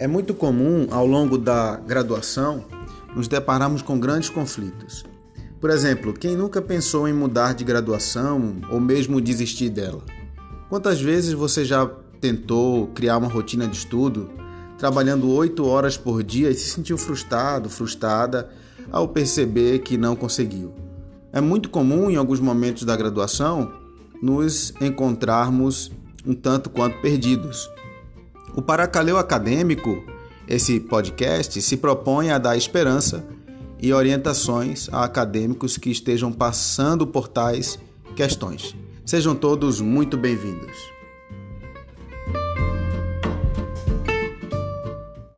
É muito comum, ao longo da graduação, nos depararmos com grandes conflitos. Por exemplo, quem nunca pensou em mudar de graduação ou mesmo desistir dela? Quantas vezes você já tentou criar uma rotina de estudo, trabalhando oito horas por dia e se sentiu frustrado, frustrada ao perceber que não conseguiu? É muito comum, em alguns momentos da graduação, nos encontrarmos um tanto quanto perdidos o Paracaleu Acadêmico, esse podcast, se propõe a dar esperança e orientações a acadêmicos que estejam passando por tais questões. Sejam todos muito bem-vindos.